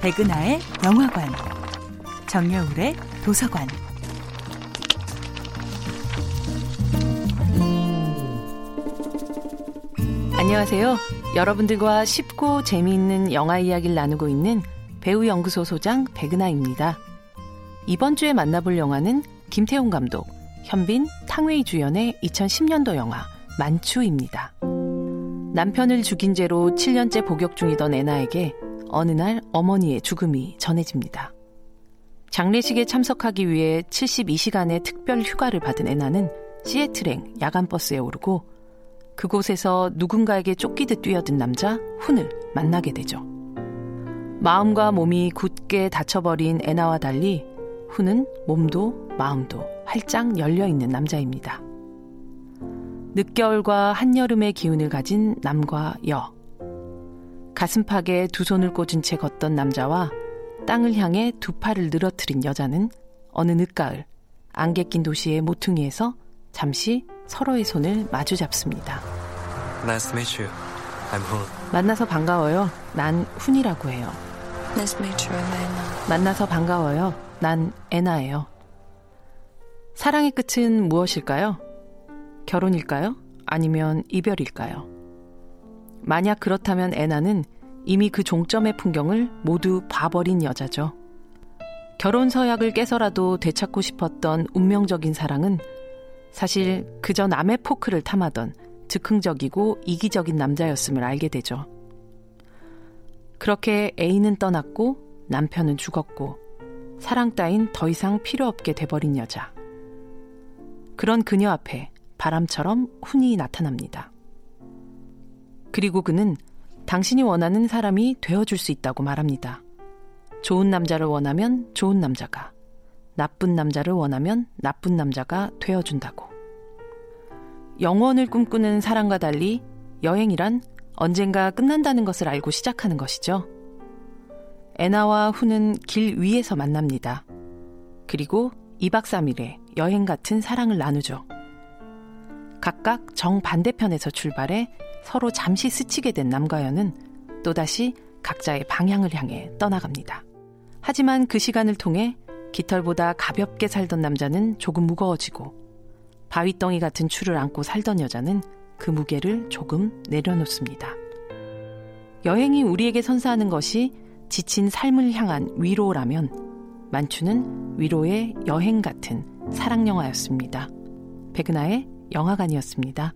백은하의 영화관, 정여울의 도서관. 안녕하세요. 여러분들과 쉽고 재미있는 영화 이야기를 나누고 있는 배우 연구소 소장 백은하입니다. 이번 주에 만나볼 영화는 김태훈 감독, 현빈, 탕웨이 주연의 2010년도 영화 만추입니다. 남편을 죽인 죄로 7년째 복역 중이던 애나에게 어느 날 어머니의 죽음이 전해집니다. 장례식에 참석하기 위해 72시간의 특별 휴가를 받은 애나는 시애틀행 야간버스에 오르고 그곳에서 누군가에게 쫓기듯 뛰어든 남자 훈을 만나게 되죠. 마음과 몸이 굳게 닫혀버린 애나와 달리 훈은 몸도 마음도 활짝 열려있는 남자입니다. 늦겨울과 한여름의 기운을 가진 남과 여. 가슴팍에 두 손을 꽂은 채 걷던 남자와 땅을 향해 두 팔을 늘어뜨린 여자는 어느 늦가을 안개 낀 도시의 모퉁이에서 잠시 서로의 손을 마주 잡습니다. Nice to meet you. I'm Hun. 만나서 반가워요. 난 훈이라고 해요. Nice to meet you, Elena. 만나서 반가워요. 난 애나예요. 사랑의 끝은 무엇일까요? 결혼일까요? 아니면 이별일까요? 만약 그렇다면 애나는 이미 그 종점의 풍경을 모두 봐버린 여자죠. 결혼 서약을 깨서라도 되찾고 싶었던 운명적인 사랑은 사실 그저 남의 포크를 탐하던 즉흥적이고 이기적인 남자였음을 알게 되죠. 그렇게 애인은 떠났고 남편은 죽었고 사랑 따윈 더 이상 필요 없게 돼버린 여자. 그런 그녀 앞에 바람처럼 훈이 나타납니다. 그리고 그는 당신이 원하는 사람이 되어줄 수 있다고 말합니다. 좋은 남자를 원하면 좋은 남자가, 나쁜 남자를 원하면 나쁜 남자가 되어준다고. 영원을 꿈꾸는 사랑과 달리 여행이란 언젠가 끝난다는 것을 알고 시작하는 것이죠. 애나와 훈은 길 위에서 만납니다. 그리고 2박 3일의 여행 같은 사랑을 나누죠. 각각 정반대편에서 출발해 서로 잠시 스치게 된 남과 여는 또다시 각자의 방향을 향해 떠나갑니다. 하지만 그 시간을 통해 깃털보다 가볍게 살던 남자는 조금 무거워지고 바위덩이 같은 추를 안고 살던 여자는 그 무게를 조금 내려놓습니다. 여행이 우리에게 선사하는 것이 지친 삶을 향한 위로라면 만추는 위로의 여행 같은 사랑 영화였습니다. 백은하의 영화관이었습니다.